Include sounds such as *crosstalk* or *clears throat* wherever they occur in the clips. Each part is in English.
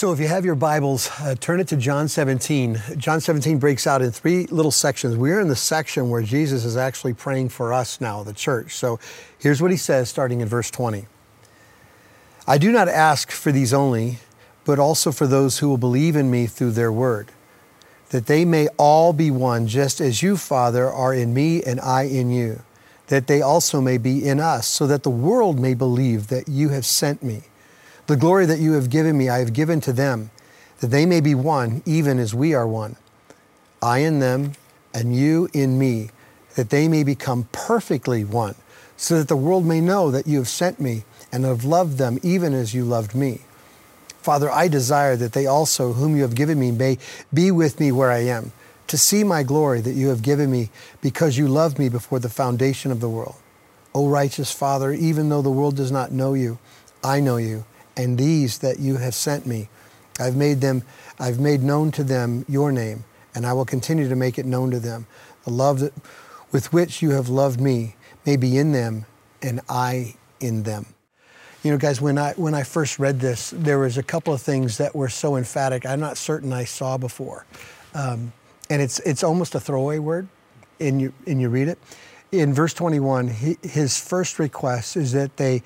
So, if you have your Bibles, uh, turn it to John 17. John 17 breaks out in three little sections. We're in the section where Jesus is actually praying for us now, the church. So, here's what he says starting in verse 20 I do not ask for these only, but also for those who will believe in me through their word, that they may all be one, just as you, Father, are in me and I in you, that they also may be in us, so that the world may believe that you have sent me. The glory that you have given me, I have given to them, that they may be one, even as we are one. I in them, and you in me, that they may become perfectly one, so that the world may know that you have sent me and have loved them even as you loved me. Father, I desire that they also, whom you have given me, may be with me where I am, to see my glory that you have given me because you loved me before the foundation of the world. O righteous Father, even though the world does not know you, I know you and these that you have sent me. I've made them, I've made known to them your name, and I will continue to make it known to them. The love that, with which you have loved me may be in them, and I in them. You know, guys, when I when I first read this, there was a couple of things that were so emphatic. I'm not certain I saw before, um, and it's it's almost a throwaway word, in you in you read it. In verse 21, he, his first request is that they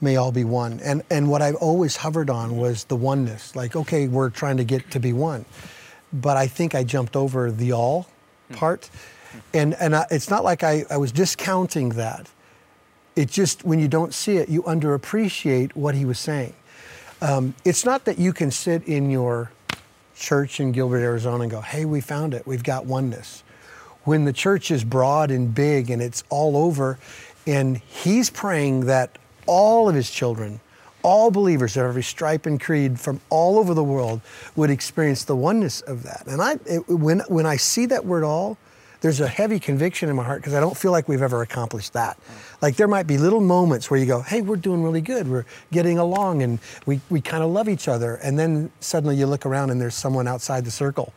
may all be one. And, and what I've always hovered on was the oneness. Like, okay, we're trying to get to be one. But I think I jumped over the all part. And, and I, it's not like I, I was discounting that. It just, when you don't see it, you underappreciate what he was saying. Um, it's not that you can sit in your church in Gilbert, Arizona and go, hey, we found it, we've got oneness. When the church is broad and big and it's all over, and he's praying that all of his children, all believers of every stripe and creed from all over the world would experience the oneness of that. And I, it, when, when I see that word all, there's a heavy conviction in my heart because I don't feel like we've ever accomplished that. Like there might be little moments where you go, hey, we're doing really good. We're getting along and we, we kind of love each other. And then suddenly you look around and there's someone outside the circle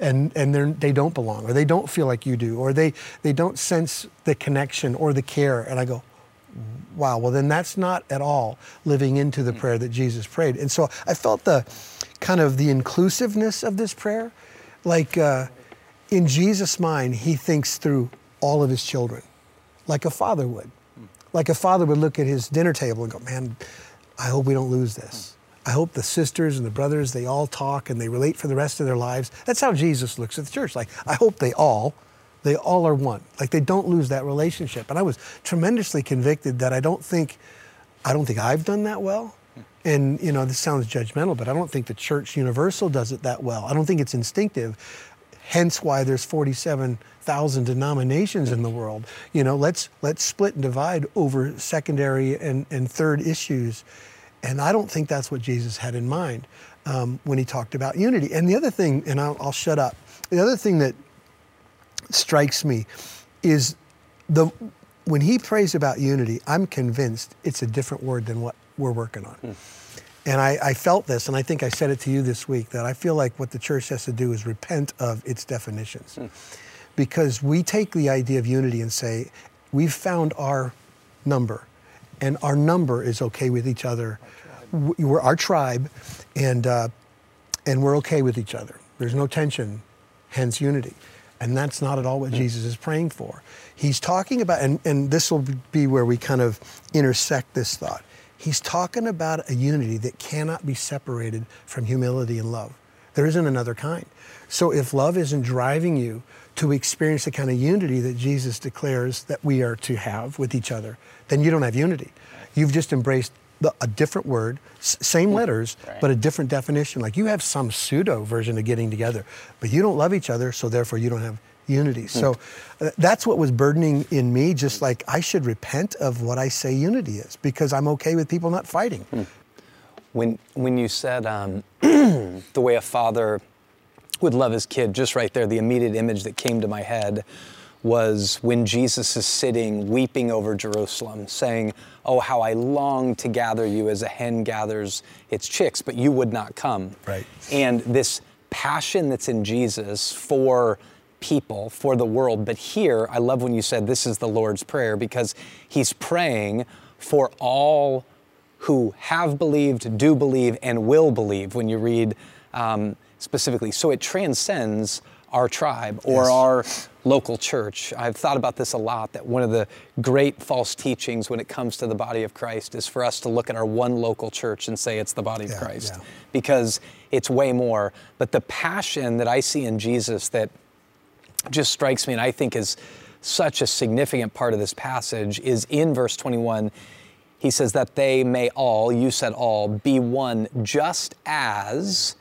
and, and they don't belong or they don't feel like you do or they, they don't sense the connection or the care. And I go, wow, well, then that's not at all living into the mm. prayer that Jesus prayed. And so I felt the kind of the inclusiveness of this prayer. Like uh, in Jesus' mind, he thinks through all of his children, like a father would. Mm. Like a father would look at his dinner table and go, man, I hope we don't lose this. Mm. I hope the sisters and the brothers, they all talk and they relate for the rest of their lives. That's how Jesus looks at the church. Like, I hope they all they all are one. Like they don't lose that relationship. And I was tremendously convicted that I don't think, I don't think I've done that well. And you know, this sounds judgmental, but I don't think the church universal does it that well. I don't think it's instinctive. Hence why there's 47,000 denominations in the world. You know, let's let's split and divide over secondary and, and third issues. And I don't think that's what Jesus had in mind um, when he talked about unity. And the other thing, and I'll, I'll shut up. The other thing that strikes me is the when he prays about unity, I'm convinced it's a different word than what we're working on. Mm. And I, I, felt this, and I think I said it to you this week, that I feel like what the church has to do is repent of its definitions. Mm. Because we take the idea of unity and say, we've found our number, and our number is okay with each other. We're our tribe, and, uh, and we're okay with each other. There's no tension, hence unity. And that's not at all what hmm. Jesus is praying for. He's talking about, and, and this will be where we kind of intersect this thought. He's talking about a unity that cannot be separated from humility and love. There isn't another kind. So if love isn't driving you to experience the kind of unity that Jesus declares that we are to have with each other, then you don't have unity. You've just embraced the, a different word, same letters, right. but a different definition. Like you have some pseudo version of getting together, but you don't love each other, so therefore you don't have unity. Hmm. So uh, that's what was burdening in me, just like I should repent of what I say unity is, because I'm okay with people not fighting. Hmm. When, when you said um, *clears throat* the way a father would love his kid, just right there, the immediate image that came to my head was when Jesus is sitting weeping over Jerusalem, saying, Oh, how I long to gather you as a hen gathers its chicks, but you would not come. Right. And this passion that's in Jesus for people, for the world. But here, I love when you said this is the Lord's Prayer because he's praying for all who have believed, do believe, and will believe when you read um, specifically. So it transcends our tribe or Yes. our local church. I've thought about this a lot that one of the great false teachings when it comes to the body of Christ is for us to look at our one local church and say it's the body of Yeah, Christ yeah. because it's way more. But the passion that I see in Jesus that just strikes me and I think is such a significant part of this passage is in verse 21. He says that they may all, you said all, be one just as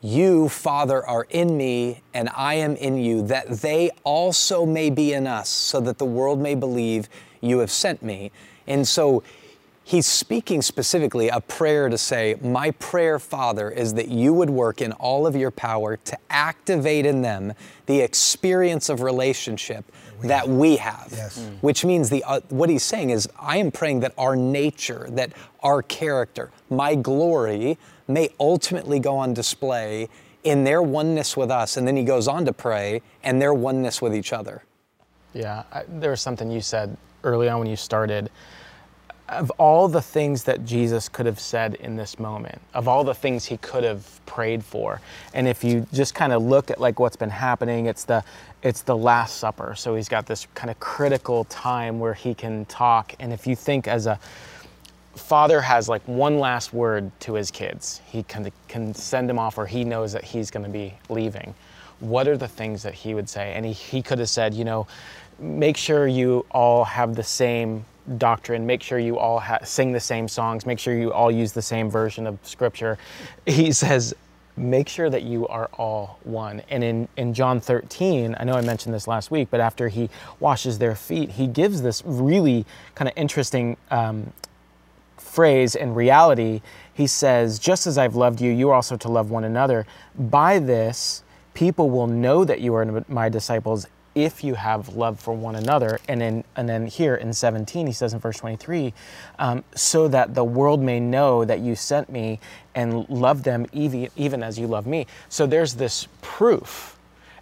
you, Father, are in me and I am in you, that they also may be in us, so that the world may believe you have sent me. And so he's speaking specifically a prayer to say, My prayer, Father, is that you would work in all of your power to activate in them the experience of relationship that we have. Yes. Mm. Which means the uh, what he's saying is, I am praying that our nature, that our character, my glory, may ultimately go on display in their oneness with us. And then he goes on to pray and their oneness with each other. Yeah, I, there was something you said early on when you started. Of all the things that Jesus could have said in this moment, of all the things he could have prayed for, and if you just kind of look at like what's been happening, it's the it's the Last Supper. So he's got this kind of critical time where he can talk. And if you think as a father has like one last word to his kids, he can can send them off, or he knows that he's going to be leaving what are the things that he would say? And he, he could have said, you know, make sure you all have the same doctrine, make sure you all ha- sing the same songs, make sure you all use the same version of scripture. He says, make sure that you are all one. And in, in John 13, I know I mentioned this last week, but after he washes their feet, he gives this really kind of interesting um, phrase in reality, he says, Just as I've loved you, you are also to love one another. By this, people will know that you are my disciples if you have love for one another. And then, and then here in 17, he says in verse 23, um, so that the world may know that you sent me and love them even, even as you love me. So there's this proof.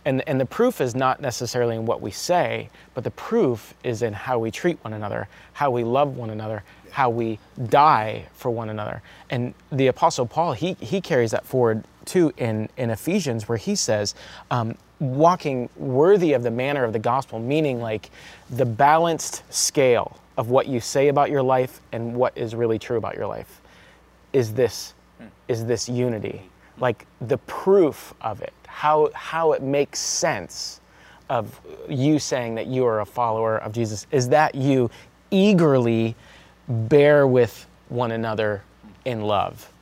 And, and the proof is not necessarily in what we say, but the proof is in how we treat one another, how we love one another, how we die for one another. And the Apostle Paul, he, he carries that forward too in, in Ephesians, where he says, um, walking worthy of the manner of the gospel, meaning like the balanced scale of what you say about your life and what is really true about your life is this is this unity. Like the proof of it how how it makes sense of you saying that you are a follower of Jesus is that you eagerly bear with one another in love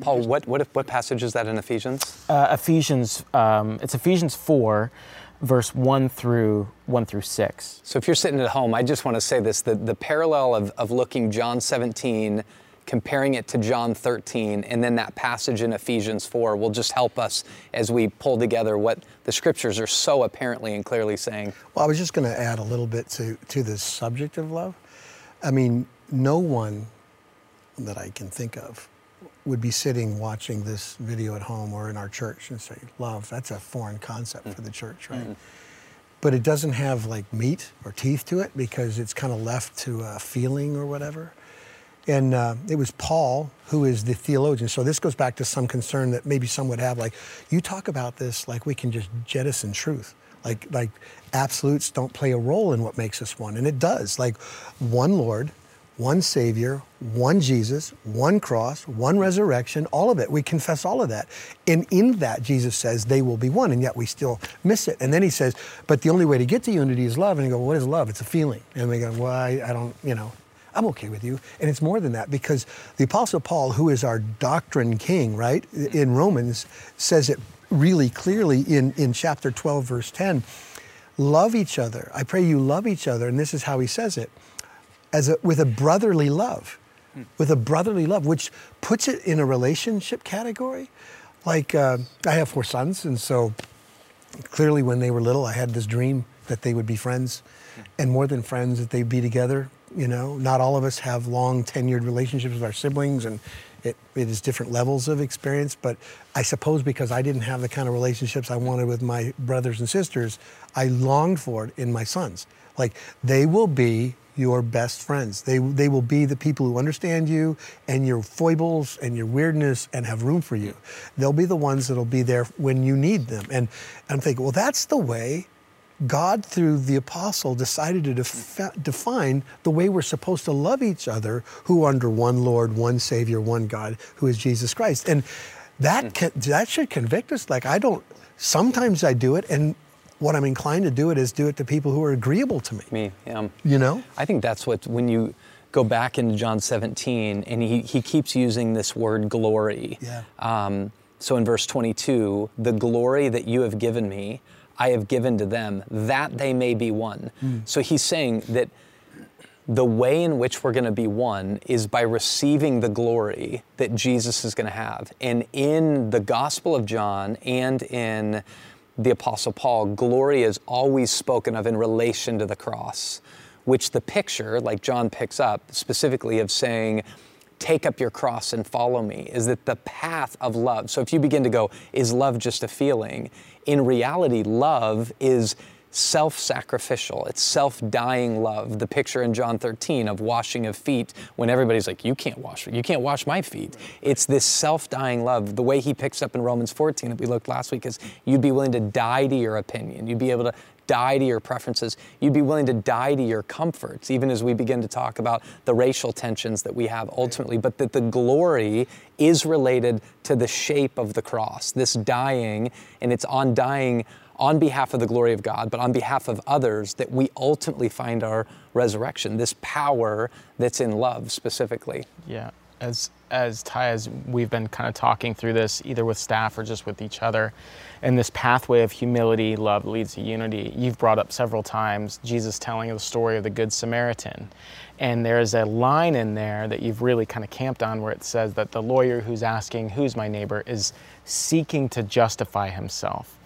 Paul, what, what, what passage is that in Ephesians? uh, Ephesians um, it's Ephesians 4 verse 1 through 1 through 6 So if you're sitting at home, I just want to say this the, the parallel of, of looking John 17, comparing it to John 13, and then that passage in Ephesians 4 will just help us as we pull together what the scriptures are so apparently and clearly saying. Well, I was just going to add a little bit to, to this subject of love. I mean, no one that I can think of would be sitting watching this video at home or in our church and say, love, that's a foreign concept for the church, right? But it doesn't have like meat or teeth to it because it's kind of left to a feeling or whatever. And uh, it was Paul who is the theologian. So this goes back to some concern that maybe some would have. Like, you talk about this like we can just jettison truth. Like, like absolutes don't play a role in what makes us one. And it does. Like, one Lord, one Savior, one Jesus, one cross, one resurrection, all of it. We confess all of that. And in that, Jesus says they will be one, and yet we still miss it. And then he says, but the only way to get to unity is love. And you go, what is love? It's a feeling. And we go, well, I, I don't, you know, I'm okay with you. And it's more than that because the Apostle Paul, who is our doctrine king, right, in Romans, says it really clearly in, in chapter 12, verse 10. Love each other. I pray you love each other. And this is how he says it as a, with a brotherly love, with a brotherly love, which puts it in a relationship category. Like uh, I have four sons, and so clearly when they were little, I had this dream that they would be friends, and more than friends, that they'd be together. You know, not all of us have long tenured relationships with our siblings, and it, it is different levels of experience. But I suppose because I didn't have the kind of relationships I wanted with my brothers and sisters, I longed for it in my sons. Like they will be your best friends. They, they will be the people who understand you and your foibles and your weirdness and have room for you. They'll be the ones that'll be there when you need them. And I'm thinking, well, that's the way God, through the apostle, decided to defi- define the way we're supposed to love each other, who under one Lord, one Savior, one God, who is Jesus Christ. And that, hmm. can, that should convict us. Like, I don't, sometimes I do it, and what I'm inclined to do it is do it to people who are agreeable to me. Me, yeah. You know? I think that's what, when you go back into John 17, and he, he keeps using this word glory. Yeah. Um, so in verse 22, the glory that you have given me, I have given to them, that they may be one. So he's saying that the way in which we're going to be one is by receiving the glory that Jesus is going to have. And in the Gospel of John and in the Apostle Paul, glory is always spoken of in relation to the cross, which the picture, like John picks up specifically of saying, take up your cross and follow me is that the path of love so if you begin to go is love just a feeling? In reality love is self-sacrificial. It's self-dying love. The picture in john 13 of washing of feet when everybody's like you can't wash you can't wash my feet. It's this self-dying love. The way he picks up in romans 14 that we looked last week is you'd be willing to die to your opinion. You'd be able to die to your preferences. You'd be willing to die to your comforts, even as we begin to talk about the racial tensions that we have ultimately. But that the glory is related to the shape of the cross, this dying, and it's on dying on behalf of the glory of God, but on behalf of others that we ultimately find our resurrection, this power that's in love specifically. Yeah, as as Ty, as we've been kind of talking through this, either with staff or just with each other, and this pathway of humility, love leads to unity. You've brought up several times Jesus telling the story of the Good Samaritan, and there's a line in there that you've really kind of camped on where it says that the lawyer who's asking, "Who's my neighbor?" is seeking to justify himself.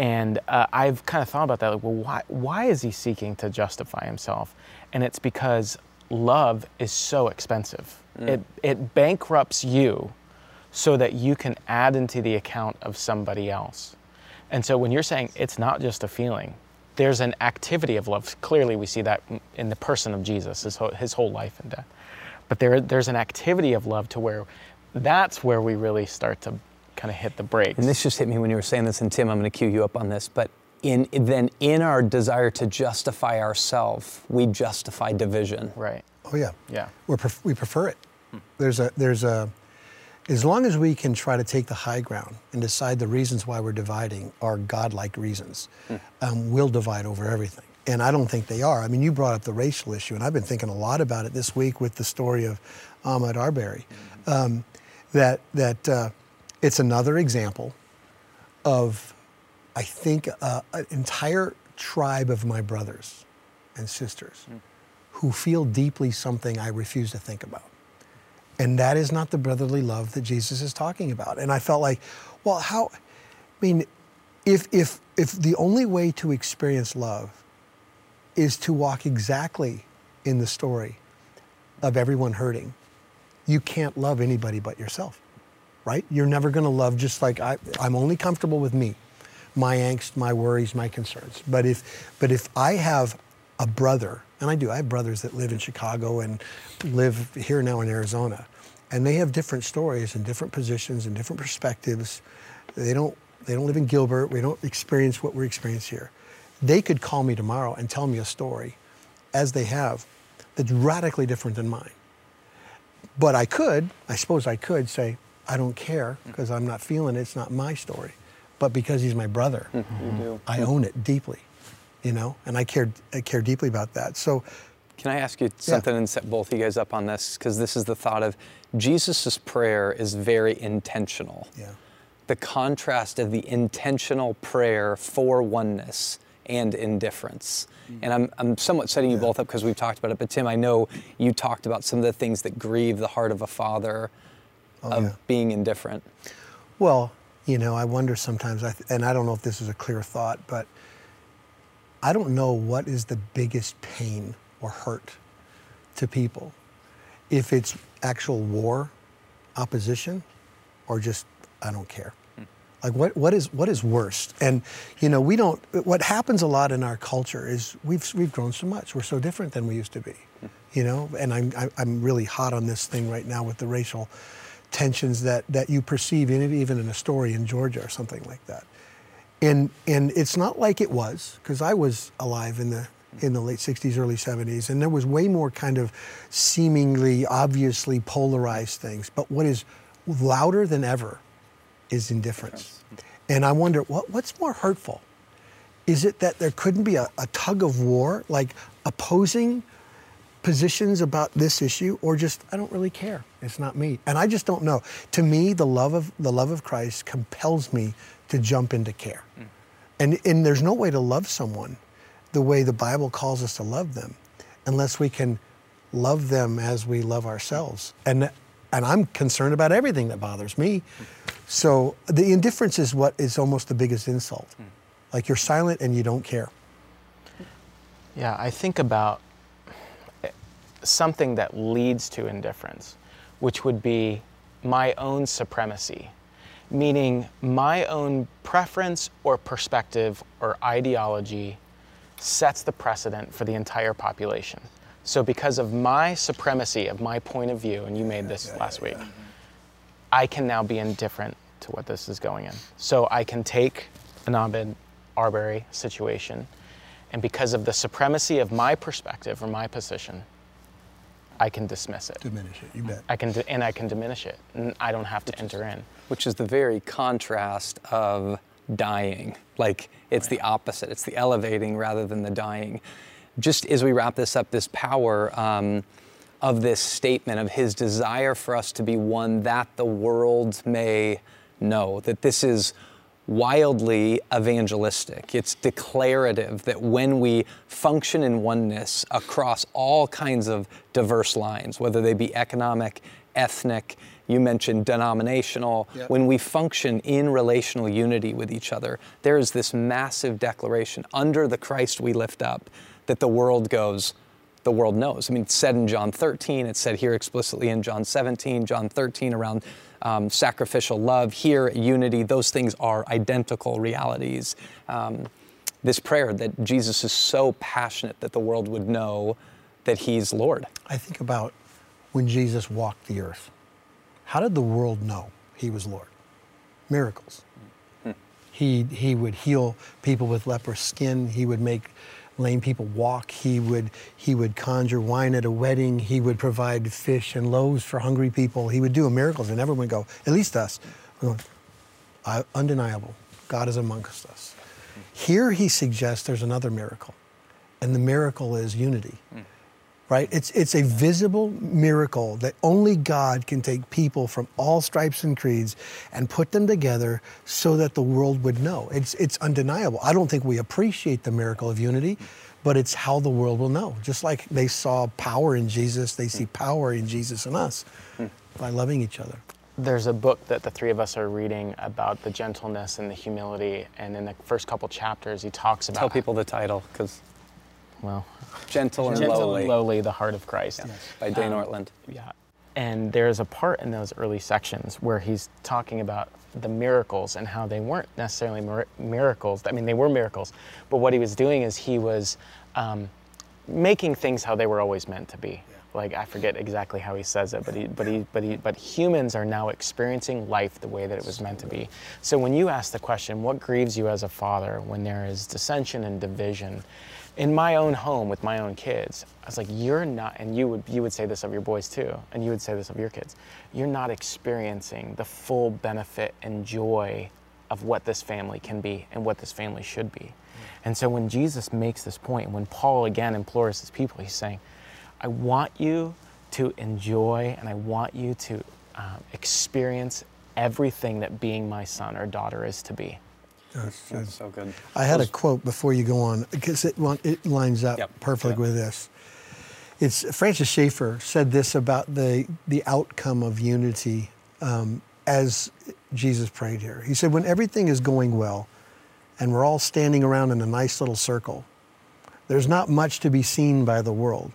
And uh, I've kind of thought about that. Like, well, why, why is he seeking to justify himself? And it's because love is so expensive. It, it bankrupts you so that you can add into the account of somebody else. And so when you're saying it's not just a feeling, there's an activity of love. Clearly, we see that in the person of Jesus, his whole, his whole life and death. But there, there's an activity of love to where that's where we really start to kind of hit the brakes. And this just hit me when you were saying this, and Tim, I'm going to cue you up on this. But in then in our desire to justify ourselves, we justify division. right. Oh, yeah. Yeah. We're pref- we prefer it. There's a, there's a, as long as we can try to take the high ground and decide the reasons why we're dividing are godlike reasons, um, we'll divide over everything. And I don't think they are. I mean, you brought up the racial issue, and I've been thinking a lot about it this week with the story of Ahmaud Arbery. Um, that that uh, it's another example of, I think, uh, an entire tribe of my brothers and sisters who feel deeply something I refuse to think about. And that is not the brotherly love that Jesus is talking about. And I felt like, well, how, I mean, if, if, if the only way to experience love is to walk exactly in the story of everyone hurting, you can't love anybody but yourself, right? You're never going to love just like I, I'm only comfortable with me, my angst, my worries, my concerns. But if, but if I have a brother, and I do, I have brothers that live in Chicago and live here now in Arizona, and they have different stories and different positions and different perspectives. They don't, they don't live in Gilbert. We don't experience what we experience here. They could call me tomorrow and tell me a story, as they have, that's radically different than mine. But I could, I suppose I could say, I don't care mm-hmm. because I'm not feeling it. It's not my story. But because he's my brother. *laughs* I own it deeply, you know, and I care, I care deeply about that. So, Can I ask you something and set both of you guys up on this? Because this is the thought of Jesus' prayer is very intentional. yeah, The contrast of the intentional prayer for oneness and indifference. Mm-hmm. And I'm, I'm somewhat setting you both up because we've talked about it, but Tim, I know you talked about some of the things that grieve the heart of a father Oh, of yeah. being indifferent. Well, you know, I wonder sometimes, I th- and I don't know if this is a clear thought, but I don't know what is the biggest pain or hurt to people. If it's actual war, opposition, or just I don't care. Hmm. Like what, what is what is worst? And you know, we don't. What happens a lot in our culture is we've we've grown so much. We're so different than we used to be. Hmm. You know, and I'm I'm really hot on this thing right now with the racial tensions that that you perceive in it, even in a story in Georgia or something like that. And and it's not like it was because I was alive in the in the late 60s, early 70s, and there was way more kind of seemingly obviously polarized things. But what is louder than ever is indifference. And I wonder what, what's more hurtful? Is it that there couldn't be a, a tug of war, like opposing positions about this issue, or just I don't really care. It's not me, and I just don't know. To me, the love of the love of Christ compels me to jump into care, mm. and and there's no way to love someone the way the Bible calls us to love them, unless we can love them as we love ourselves. And and I'm concerned about everything that bothers me. So the indifference is what is almost the biggest insult. Like you're silent and you don't care. Yeah, I think about something that leads to indifference, which would be my own supremacy, meaning my own preference or perspective or ideology sets the precedent for the entire population. So, because of my supremacy of my point of view, and you made this last week, I can now be indifferent to what this is going in. So, I can take an Ahmaud Arbery situation, and because of the supremacy of my perspective or my position, I can dismiss it. Diminish it, you bet. I can, and I can diminish it, and I don't have to enter in. Which is the very contrast of dying. Like it's the opposite. It's the elevating rather than the dying. Just as we wrap this up, this power um, of this statement of his desire for us to be one that the world may know, that this is wildly evangelistic. It's declarative that when we function in oneness across all kinds of diverse lines, whether they be economic, ethnic, you mentioned denominational. Yep. When we function in relational unity with each other, there is this massive declaration under the Christ we lift up that the world goes, the world knows. I mean, it's said in John 13, it's said here explicitly in John 17, John 13 around um, sacrificial love, here unity. Those things are identical realities. Um, this prayer that Jesus is so passionate that the world would know that He's Lord. I think about when Jesus walked the earth. How did the world know he was Lord? Miracles. Hmm. He, he would heal people with leprous skin. He would make lame people walk. He would, he would conjure wine at a wedding. He would provide fish and loaves for hungry people. He would do miracles, and everyone would go, at least us, going, undeniable. God is amongst us. Here he suggests there's another miracle, and the miracle is unity. Mm right? It's, it's a visible miracle that only God can take people from all stripes and creeds and put them together so that the world would know. It's, it's undeniable. I don't think we appreciate the miracle of unity, but it's how the world will know. Just like they saw power in Jesus, they see power in Jesus and us by loving each other. There's a book that the three of us are reading about the gentleness and the humility, and in the first couple chapters, he talks about. Tell people the title, because well, gentle and gentle lowly. and lowly, the heart of Christ. Yes. By Dane um, Ortlund. Yeah, and there's a part in those early sections where he's talking about the miracles and how they weren't necessarily mir- miracles. I mean, they were miracles, but what he was doing is he was um, making things how they were always meant to be. Yeah. Like I forget exactly how he says it, but he, but he, but he, but humans are now experiencing life the way that it was meant to be. So when you ask the question, what grieves you as a father when there is dissension and division? In my own home with my own kids, I was like, you're not, and you would, you would say this of your boys too, and you would say this of your kids, you're not experiencing the full benefit and joy of what this family can be and what this family should be. And so when Jesus makes this point, when Paul again implores his people, he's saying, I want you to enjoy and I want you to um, experience everything that being my son or daughter is to be. That's, that's so good. I had a quote before you go on because it, it lines up yep. perfectly yep. with this. It's Francis Schaeffer said this about the the outcome of unity um, as Jesus prayed here. He said, when everything is going well, and we're all standing around in a nice little circle, there's not much to be seen by the world.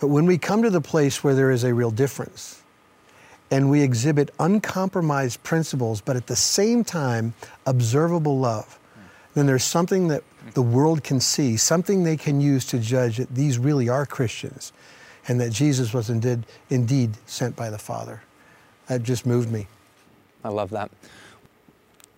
But when we come to the place where there is a real difference, and we exhibit uncompromised principles, but at the same time, observable love, then there's something that the world can see, something they can use to judge that these really are Christians and that Jesus was indeed, indeed sent by the Father. That just moved me. I love that.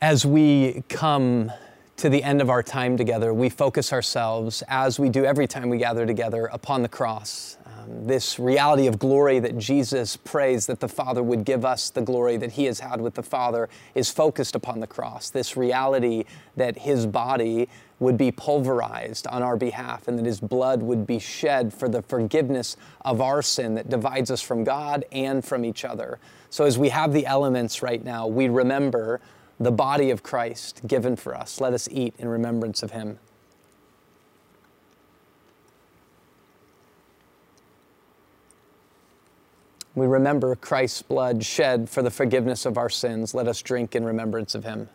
As we come to the end of our time together, we focus ourselves, as we do every time we gather together, upon the cross. Um, this reality of glory that Jesus prays that the Father would give us the glory that He has had with the Father is focused upon the cross. This reality that His body would be pulverized on our behalf and that His blood would be shed for the forgiveness of our sin that divides us from God and from each other. So, as we have the elements right now, we remember the body of Christ given for us. Let us eat in remembrance of Him. We remember Christ's blood shed for the forgiveness of our sins. Let us drink in remembrance of him.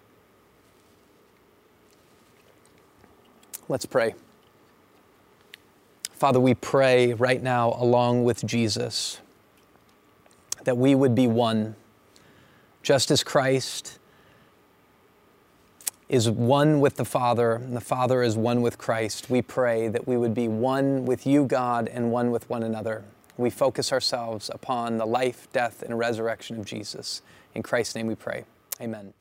Let's pray. Father, we pray right now, along with Jesus, that we would be one, just as Christ is one with the Father, and the Father is one with Christ. We pray that we would be one with you, God, and one with one another we focus ourselves upon the life, death, and resurrection of Jesus. In Christ's name we pray. Amen.